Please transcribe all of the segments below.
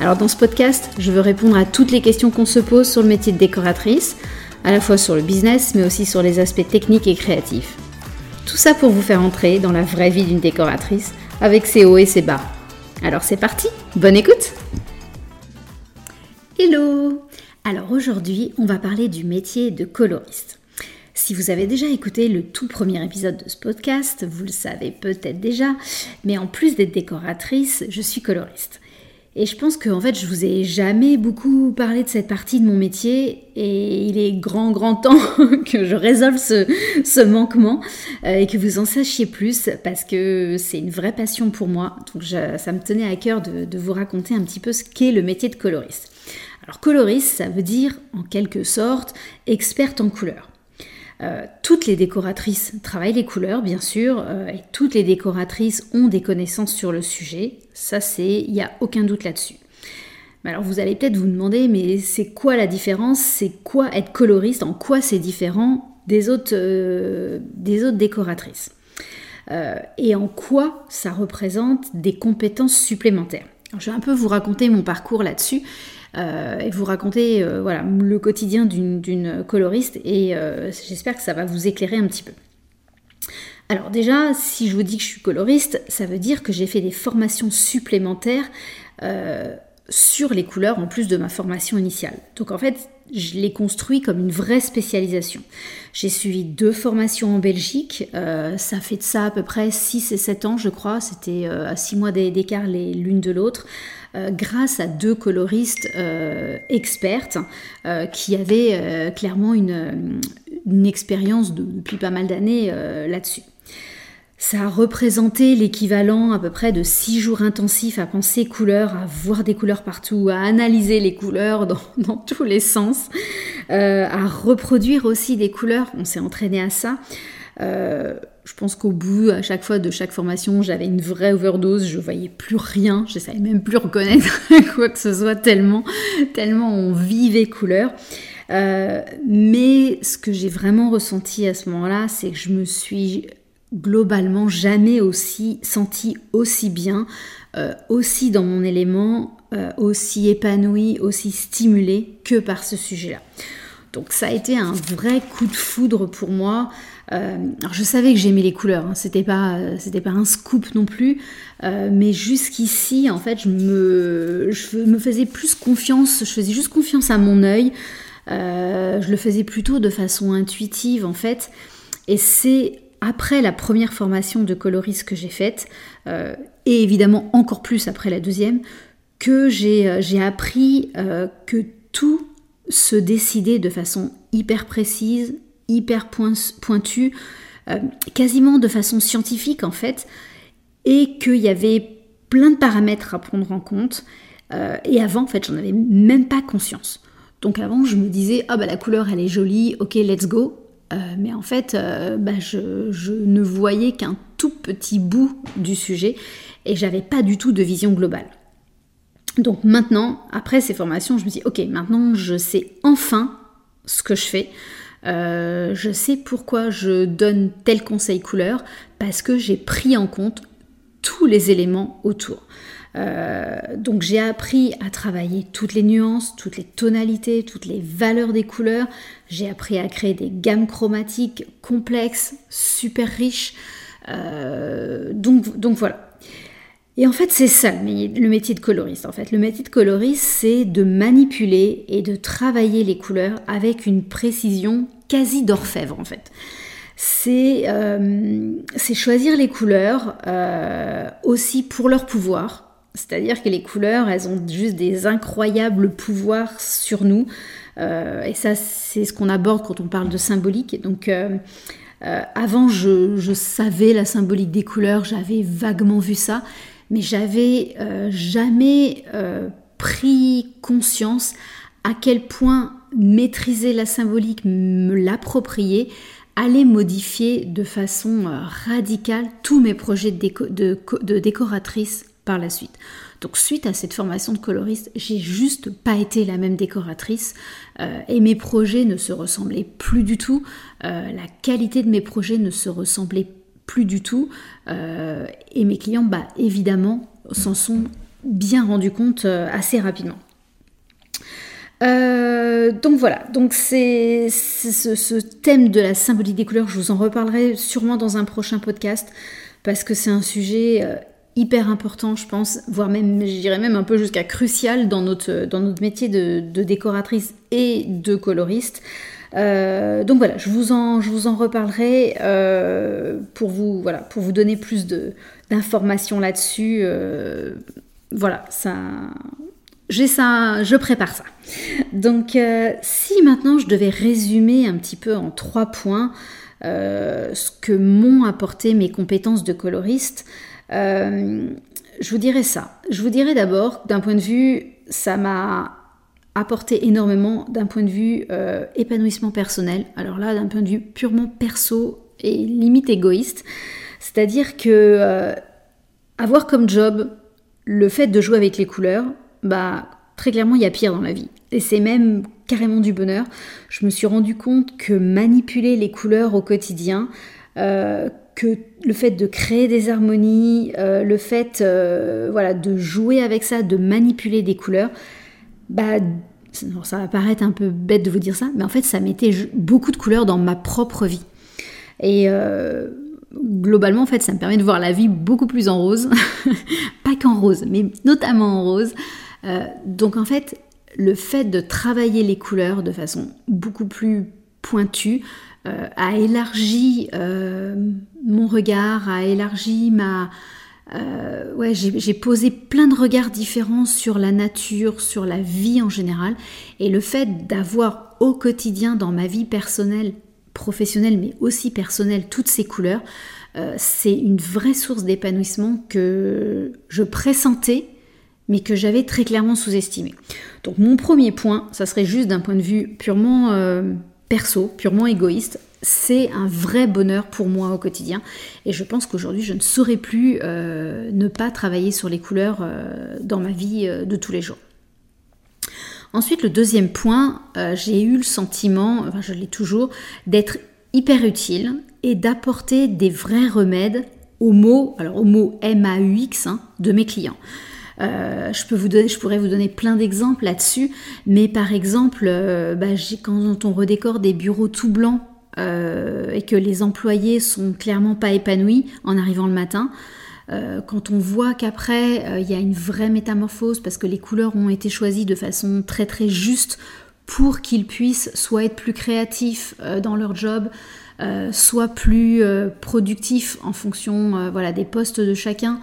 Alors dans ce podcast, je veux répondre à toutes les questions qu'on se pose sur le métier de décoratrice, à la fois sur le business, mais aussi sur les aspects techniques et créatifs. Tout ça pour vous faire entrer dans la vraie vie d'une décoratrice, avec ses hauts et ses bas. Alors c'est parti, bonne écoute Hello Alors aujourd'hui, on va parler du métier de coloriste. Si vous avez déjà écouté le tout premier épisode de ce podcast, vous le savez peut-être déjà, mais en plus d'être décoratrice, je suis coloriste. Et je pense qu'en fait, je vous ai jamais beaucoup parlé de cette partie de mon métier et il est grand, grand temps que je résolve ce, manquement euh, et que vous en sachiez plus parce que c'est une vraie passion pour moi. Donc ça me tenait à cœur de, de vous raconter un petit peu ce qu'est le métier de coloriste. Alors coloriste, ça veut dire en quelque sorte experte en couleurs. Euh, toutes les décoratrices travaillent les couleurs, bien sûr, euh, et toutes les décoratrices ont des connaissances sur le sujet. Ça, c'est, il n'y a aucun doute là-dessus. alors, vous allez peut-être vous demander, mais c'est quoi la différence? C'est quoi être coloriste? En quoi c'est différent des autres, euh, des autres décoratrices? Et en quoi ça représente des compétences supplémentaires? Je vais un peu vous raconter mon parcours là-dessus. Euh, et vous raconter euh, voilà, le quotidien d'une coloriste et euh, j'espère que ça va vous éclairer un petit peu. Alors déjà, si je vous dis que je suis coloriste, ça veut dire que j'ai fait des formations supplémentaires sur les couleurs en plus de ma formation initiale. Donc en fait, je l'ai construit comme une vraie spécialisation. J'ai suivi deux formations en Belgique, ça fait de ça à peu près 6 et 7 ans je crois, c'était à 6 mois d'écart l'une de l'autre. Euh, grâce à deux coloristes euh, expertes euh, qui avaient clairement une, expérience depuis pas mal d'années là-dessus. Ça a représenté l'équivalent à peu près de six jours intensifs à penser couleurs, à voir des couleurs partout, à analyser les couleurs dans, tous les sens, à reproduire aussi des couleurs. On s'est entraîné à ça. Je pense qu'au bout, à chaque fois de chaque formation, j'avais une vraie overdose, je voyais plus rien, je savais même plus reconnaître quoi que ce soit tellement, tellement on vivait couleur. Euh, mais ce que j'ai vraiment ressenti à ce moment-là, c'est que je me suis globalement jamais aussi senti aussi bien, euh, aussi dans mon élément, euh, aussi épanouie, aussi stimulée que par ce sujet-là. Donc ça a été un vrai coup de foudre pour moi. Euh, alors je savais que j'aimais les couleurs, hein. c'était pas c'était pas un scoop non plus, euh, mais jusqu'ici en fait je me faisais plus confiance, je faisais juste confiance à mon œil, euh, je le faisais plutôt de façon intuitive en fait, et c'est après la première formation de coloriste que j'ai faite, et évidemment encore plus après la deuxième, que j'ai appris que tout se décider de façon hyper précise, hyper pointue, euh, quasiment de façon scientifique en fait, et qu'il y avait plein de paramètres à prendre en compte. Euh, et avant, en fait, j'en avais même pas conscience. Donc avant, je me disais, ah bah la couleur, elle est jolie, ok, let's go. Euh, mais en fait, bah, je, je, ne voyais qu'un tout petit bout du sujet et j'avais pas du tout de vision globale. Donc maintenant, après ces formations, je me dis, ok, maintenant je sais enfin ce que je fais. Euh, je sais pourquoi je donne tel conseil couleur, parce que j'ai pris en compte tous les éléments autour. Euh, donc j'ai appris à travailler toutes les nuances, toutes les tonalités, toutes les valeurs des couleurs. J'ai appris à créer des gammes chromatiques complexes, super riches. Euh, donc, donc voilà. Et en fait, c'est ça le métier de coloriste. En fait, le métier de coloriste, c'est de manipuler et de travailler les couleurs avec une précision quasi d'orfèvre, en fait. C'est euh, choisir les couleurs euh, aussi pour leur pouvoir. C'est-à-dire que les couleurs, elles ont juste des incroyables pouvoirs sur nous. Euh, et ça, c'est ce qu'on aborde quand on parle de symbolique. Donc, avant, je, je, savais la symbolique des couleurs, j'avais vaguement vu ça mais j'avais euh, jamais euh, pris conscience à quel point maîtriser la symbolique, me l'approprier, allait modifier de façon euh, radicale tous mes projets de, décoratrice par la suite. Donc suite à cette formation de coloriste, j'ai juste pas été la même décoratrice et mes projets ne se ressemblaient plus du tout. La qualité de mes projets ne se ressemblait plus du tout et mes clients, bah évidemment, s'en sont bien rendus compte assez rapidement. Euh, donc voilà, donc c'est ce, thème de la symbolique des couleurs, je vous en reparlerai sûrement dans un prochain podcast parce que c'est un sujet euh, hyper important, je pense, voire même, je dirais même un peu jusqu'à crucial dans notre, dans notre métier de, décoratrice et de coloriste. Euh, donc voilà, je vous en, je vous en reparlerai pour, vous, voilà, pour vous donner plus d'informations là-dessus. voilà, ça, j'ai ça, je prépare ça. Donc, euh, si maintenant je devais résumer un petit peu en trois points euh, ce que m'ont apporté mes compétences de coloriste, euh, je vous dirais ça. Je vous dirais d'abord, d'un point de vue, ça m'a apporté énormément d'un point de vue épanouissement personnel. Alors là, d'un point de vue purement perso et limite égoïste. C'est-à-dire que avoir comme job le fait de jouer avec les couleurs, bah très clairement il y a pire dans la vie. Et c'est même carrément du bonheur. Je me suis rendu compte que manipuler les couleurs au quotidien, euh, que le fait de créer des harmonies, euh, le fait euh, voilà, de jouer avec ça, de manipuler des couleurs, bah, ça va paraître un peu bête de vous dire ça, mais en fait ça mettait beaucoup de couleurs dans ma propre vie. Et globalement, en fait, ça me permet de voir la vie beaucoup plus en rose. Pas qu'en rose, mais notamment en rose. Euh, donc en fait, le fait de travailler les couleurs de façon beaucoup plus pointue euh, a élargi euh, mon regard, a élargi ma... ouais, j'ai posé plein de regards différents sur la nature, sur la vie en général. Et le fait d'avoir au quotidien, dans ma vie personnelle, professionnelle, mais aussi personnelle, toutes ces couleurs, c'est une vraie source d'épanouissement que je pressentais mais que j'avais très clairement sous-estimé. Donc mon premier point, ça serait juste d'un point de vue purement euh, perso, purement égoïste, c'est un vrai bonheur pour moi au quotidien. Et je pense qu'aujourd'hui, je ne saurais plus euh, ne pas travailler sur les couleurs euh, dans ma vie de tous les jours. Ensuite, le deuxième point, j'ai eu le sentiment, enfin je l'ai toujours, d'être hyper utile et d'apporter des vrais remèdes aux mots, alors aux mots M-A-U-X hein, de mes clients. Euh, je, pourrais vous donner plein d'exemples là-dessus, mais par exemple, euh, bah, quand on redécore des bureaux tout blancs euh, et que les employés sont clairement pas épanouis en arrivant le matin, quand on voit qu'après il y a une vraie métamorphose parce que les couleurs ont été choisies de façon très très juste pour qu'ils puissent soit être plus créatifs dans leur job, soit plus productifs en fonction voilà, des postes de chacun.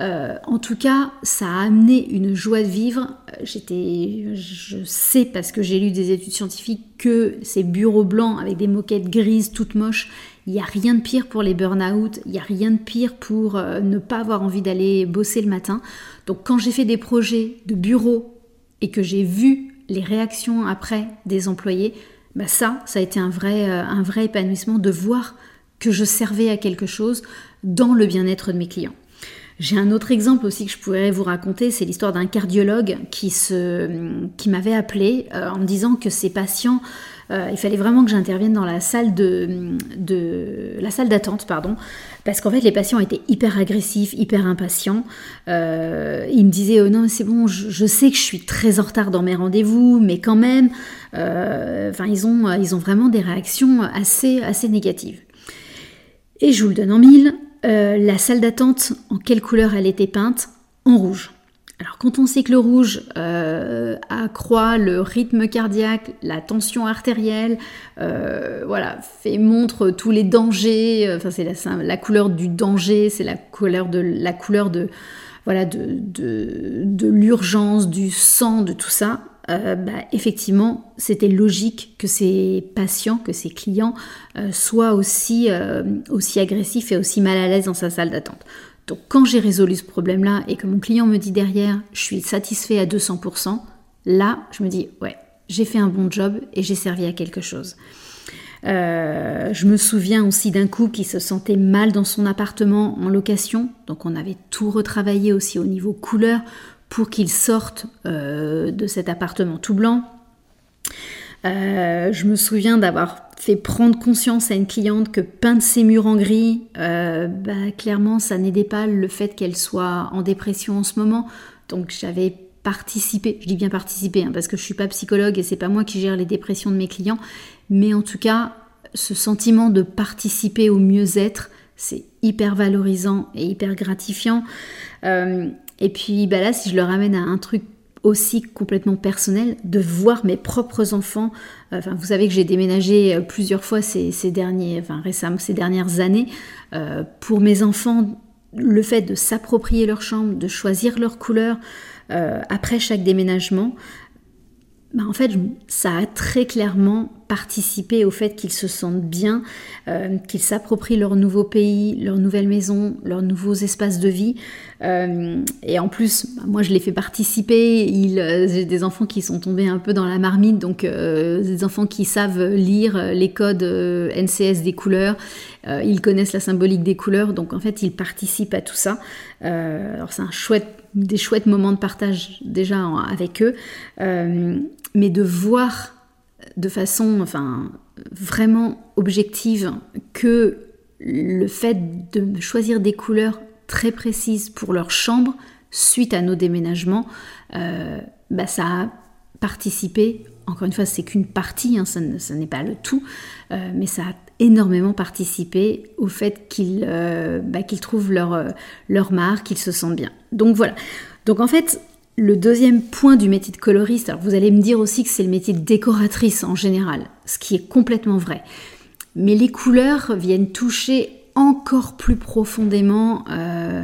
Euh, en tout cas, ça a amené une joie de vivre. Euh, j'étais, je sais parce que j'ai lu des études scientifiques que ces bureaux blancs avec des moquettes grises toutes moches, il n'y a rien de pire pour les burn-out, il n'y a rien de pire pour euh, ne pas avoir envie d'aller bosser le matin. Donc quand j'ai fait des projets de bureau et que j'ai vu les réactions après des employés, bah ça, ça a été un vrai, un vrai épanouissement de voir que je servais à quelque chose dans le bien-être de mes clients. J'ai un autre exemple aussi que je pourrais vous raconter, c'est l'histoire d'un cardiologue qui, qui m'avait appelé euh, en me disant que ses patients, euh, il fallait vraiment que j'intervienne dans la salle de, la salle d'attente, pardon, parce qu'en fait les patients étaient hyper agressifs, hyper impatients. Euh, il me disait oh non c'est bon, je, sais que je suis très en retard dans mes rendez-vous, mais quand même, ils ont ils ont vraiment des réactions assez assez négatives. Et je vous le donne en mille, euh, la salle d'attente, en quelle couleur elle était peinte En rouge. Alors quand on sait que le rouge euh, accroît le rythme cardiaque, la tension artérielle, euh, voilà, fait montre tous les dangers. Enfin c'est la, couleur du danger, c'est la couleur de la couleur de voilà de, de l'urgence, du sang, de tout ça. Euh, bah, effectivement, c'était logique que ces patients, que ces clients euh, soient aussi, euh, aussi agressifs et aussi mal à l'aise dans sa salle d'attente. Donc quand j'ai résolu ce problème-là et que mon client me dit derrière, je suis satisfait à 200%, là, je me dis, ouais, j'ai fait un bon job et j'ai servi à quelque chose. Je me souviens aussi d'un couple qui se sentait mal dans son appartement en location, donc on avait tout retravaillé aussi au niveau couleur pour qu'il sorte euh, de cet appartement tout blanc. Euh, je me souviens d'avoir fait prendre conscience à une cliente que peindre ses murs en gris, bah, clairement, ça n'aidait pas le fait qu'elle soit en dépression en ce moment. Donc j'avais participé, je dis bien participer, hein, parce que je suis pas psychologue et c'est pas moi qui gère les dépressions de mes clients, mais en tout cas, ce sentiment de participer au mieux-être, c'est hyper valorisant et hyper gratifiant. Euh, et puis bah là, si je le ramène à un truc aussi complètement personnel, de voir mes propres enfants. Euh, vous savez que j'ai déménagé euh, plusieurs fois ces, dernières années. pour mes enfants, le fait de s'approprier leur chambre, de choisir leur couleur après chaque déménagement, bah, en fait, ça a très clairement participé au fait qu'ils se sentent bien, euh, qu'ils s'approprient leur nouveau pays, leur nouvelle maison, leurs nouveaux espaces de vie. Euh, et en plus, bah, moi, je les fais participer. Euh, j'ai des enfants qui sont tombés un peu dans la marmite, donc des enfants qui savent lire les codes NCS des couleurs. ils connaissent la symbolique des couleurs, donc en fait, ils participent à tout ça. alors, c'est un chouette des chouettes moments de partage déjà avec eux mais de voir de façon enfin, vraiment objective que le fait de choisir des couleurs très précises pour leur chambre suite à nos déménagements, euh, bah ça a participé, encore une fois c'est qu'une partie, hein, ça, n'est pas le tout, euh, mais ça a énormément participé au fait qu'ils euh, bah, trouvent leur, leur marque, qu'ils se sentent bien. Donc voilà. Donc en fait, le deuxième point du métier de coloriste, alors vous allez me dire aussi que c'est le métier de décoratrice en général, ce qui est complètement vrai. Mais les couleurs viennent toucher encore plus profondément euh,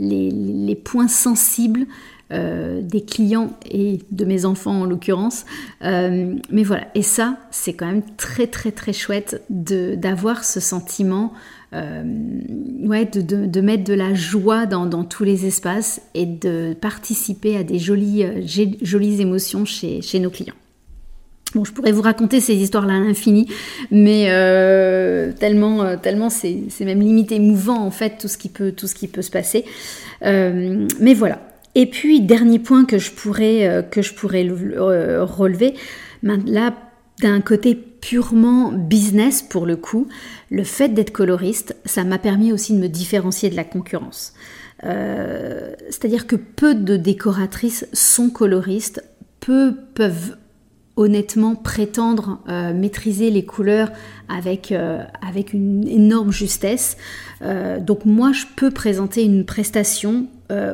les, points sensibles euh, des clients et de mes enfants en l'occurrence. Euh, mais voilà, et ça, c'est quand même très très très chouette d'avoir ce sentiment euh, de, mettre de la joie dans, tous les espaces et de participer à des jolies, émotions chez nos clients. Bon, je pourrais vous raconter ces histoires-là à l'infini, mais euh, tellement, tellement c'est, même limite émouvant en fait tout ce qui peut, tout ce qui peut se passer. mais voilà. Et puis dernier point que je pourrais, que je pourrais relever, là d'un côté purement business pour le coup, le fait d'être coloriste, ça m'a permis aussi de me différencier de la concurrence. Euh, c'est-à-dire que peu de décoratrices sont coloristes, peu peuvent honnêtement prétendre euh, maîtriser les couleurs avec, euh, avec une énorme justesse. donc moi, je peux présenter une prestation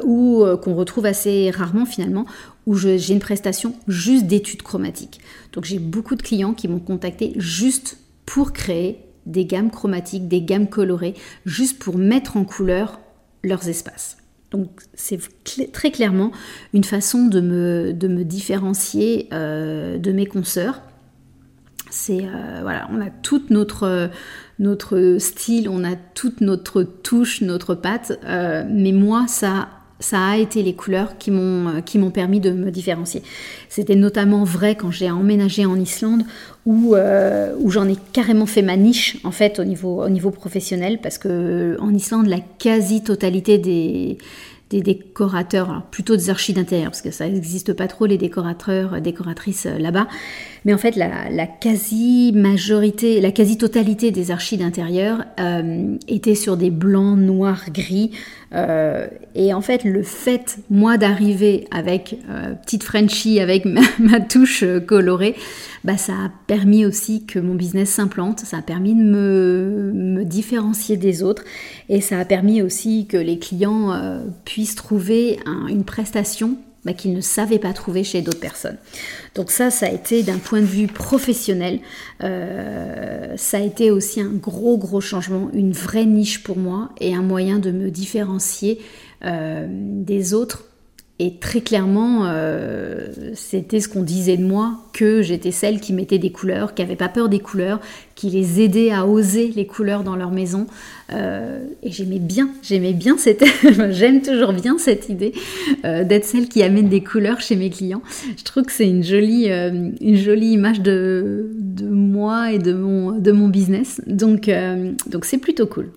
ou qu'on retrouve assez rarement finalement, où j'ai une prestation juste d'études chromatiques. Donc j'ai beaucoup de clients qui m'ont contacté juste pour créer des gammes chromatiques, des gammes colorées, juste pour mettre en couleur leurs espaces. Donc c'est très clairement une façon de me, de me différencier euh, de mes consoeurs. C'est euh, voilà, on a tout notre notre style, on a toute notre touche, notre patte, euh, mais moi ça ça a été les couleurs qui m'ont euh, qui m'ont permis de me différencier. C'était notamment vrai quand j'ai emménagé en Islande où, euh, où j'en ai carrément fait ma niche en fait au niveau au niveau professionnel parce que en Islande la quasi-totalité des des décorateurs, plutôt des archis d'intérieur, parce que ça n'existe pas trop les décorateurs, décoratrices euh, là-bas. Mais en fait, la, quasi-majorité, la quasi-totalité des archis d'intérieur euh, étaient sur des blancs, noirs, gris. Euh, et en fait, le fait, moi, d'arriver avec petite Frenchie, avec ma, touche colorée, bah, ça a permis aussi que mon business s'implante, ça a permis de me, différencier des autres. Et ça a permis aussi que les clients puissent trouver une prestation bah, qu'ils ne savaient pas trouver chez d'autres personnes. Donc ça, ça a été d'un point de vue professionnel, euh, ça a été aussi un gros gros changement, une vraie niche pour moi et un moyen de me différencier euh, des autres Et très clairement, euh, c'était ce qu'on disait de moi, que j'étais celle qui mettait des couleurs, qui n'avait pas peur des couleurs, qui les aidait à oser les couleurs dans leur maison. Euh, et j'aimais bien, j'aimais bien cette, j'aime toujours bien cette idée euh, d'être celle qui amène des couleurs chez mes clients. Je trouve que c'est une jolie, une jolie image de, de, moi et de mon, de mon business. Donc, donc c'est plutôt cool.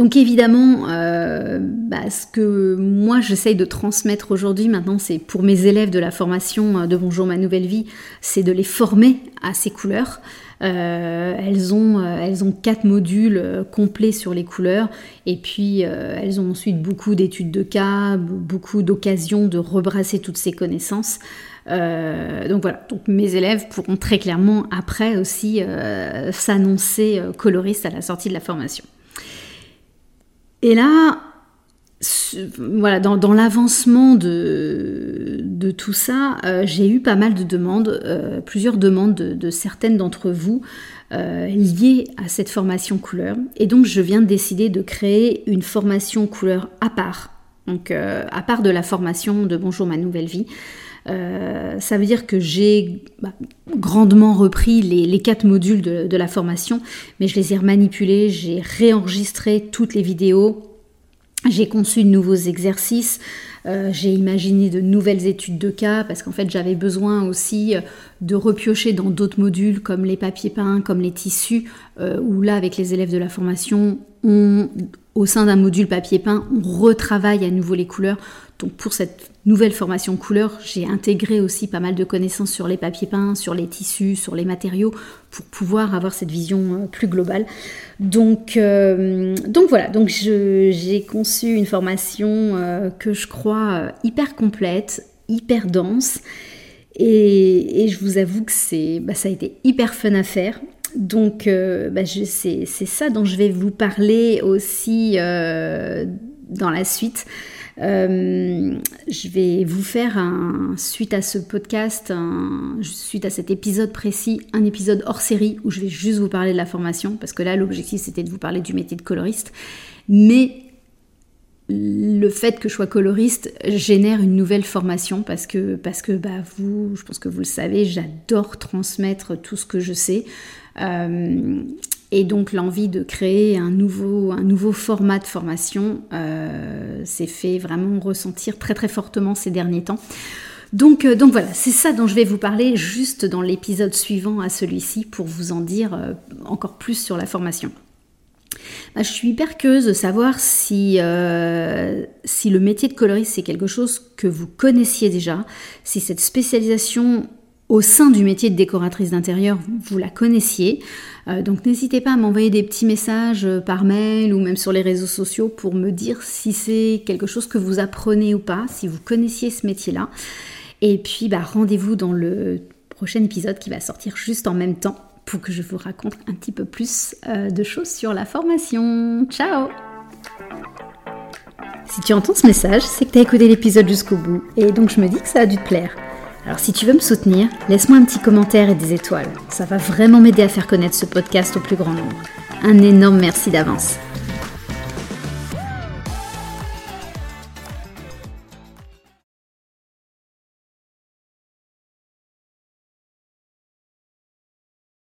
Donc évidemment, euh, bah, ce que moi j'essaye de transmettre aujourd'hui, maintenant c'est pour mes élèves de la formation euh, de Bonjour ma nouvelle vie, c'est de les former à ces couleurs. Euh, elles, ont, elles ont quatre modules complets sur les couleurs et puis elles ont ensuite beaucoup d'études de cas, beaucoup d'occasions de rebrasser toutes ces connaissances. donc voilà, donc mes élèves pourront très clairement après aussi s'annoncer coloristes à la sortie de la formation. Et là, dans, l'avancement de, de, tout ça, euh, j'ai eu pas mal de demandes, euh, plusieurs demandes de, certaines d'entre vous euh, liées à cette formation couleur. Et donc, je viens de décider de créer une formation couleur à part, donc à part de la formation de Bonjour ma nouvelle vie. Ça veut dire que j'ai bah, grandement repris les, quatre modules de, de, la formation, mais je les ai manipulés, j'ai réenregistré toutes les vidéos, j'ai conçu de nouveaux exercices, euh, j'ai imaginé de nouvelles études de cas parce qu'en fait j'avais besoin aussi euh, de repiocher dans d'autres modules comme les papiers peints, comme les tissus, euh, où là avec les élèves de la formation, au sein d'un module papier peint, on retravaille à nouveau les couleurs. Donc pour cette nouvelle formation couleur, j'ai intégré aussi pas mal de connaissances sur les papiers peints, sur les tissus, sur les matériaux, pour pouvoir avoir cette vision euh, plus globale. Donc, euh, donc voilà, donc j'ai conçu une formation euh, que je crois hyper complète, hyper dense. Et, je vous avoue que c'est, bah, ça a été hyper fun à faire. Donc bah, c'est ça dont je vais vous parler aussi dans la suite. Euh, je vais vous faire, suite à ce podcast, suite à cet épisode précis, un épisode hors série où je vais juste vous parler de la formation, parce que là, l'objectif, c'était de vous parler du métier de coloriste. Mais le fait que je sois coloriste génère une nouvelle formation parce que, parce que bah, vous, je pense que vous le savez, j'adore transmettre tout ce que je sais. Euh, et donc l'envie de créer un nouveau, un nouveau format de formation euh, s'est fait vraiment ressentir très très fortement ces derniers temps. Donc, euh, donc voilà, c'est ça dont je vais vous parler juste dans l'épisode suivant à celui-ci pour vous en dire encore plus sur la formation. Bah, je suis hyper curieuse de savoir si, si le métier de coloriste c'est quelque chose que vous connaissiez déjà, si cette spécialisation au sein du métier de décoratrice d'intérieur, vous la connaissiez. Euh, donc n'hésitez pas à m'envoyer des petits messages euh, par mail ou même sur les réseaux sociaux pour me dire si c'est quelque chose que vous apprenez ou pas, si vous connaissiez ce métier-là. Et puis bah, rendez-vous dans le prochain épisode qui va sortir juste en même temps pour que je vous raconte un petit peu plus euh, de choses sur la formation. Ciao Si tu entends ce message, c'est que tu as écouté l'épisode jusqu'au bout et donc je me dis que ça a dû te plaire. Alors si tu veux me soutenir, laisse-moi un petit commentaire et des étoiles. Ça va vraiment m'aider à faire connaître ce podcast au plus grand nombre. Un énorme merci d'avance.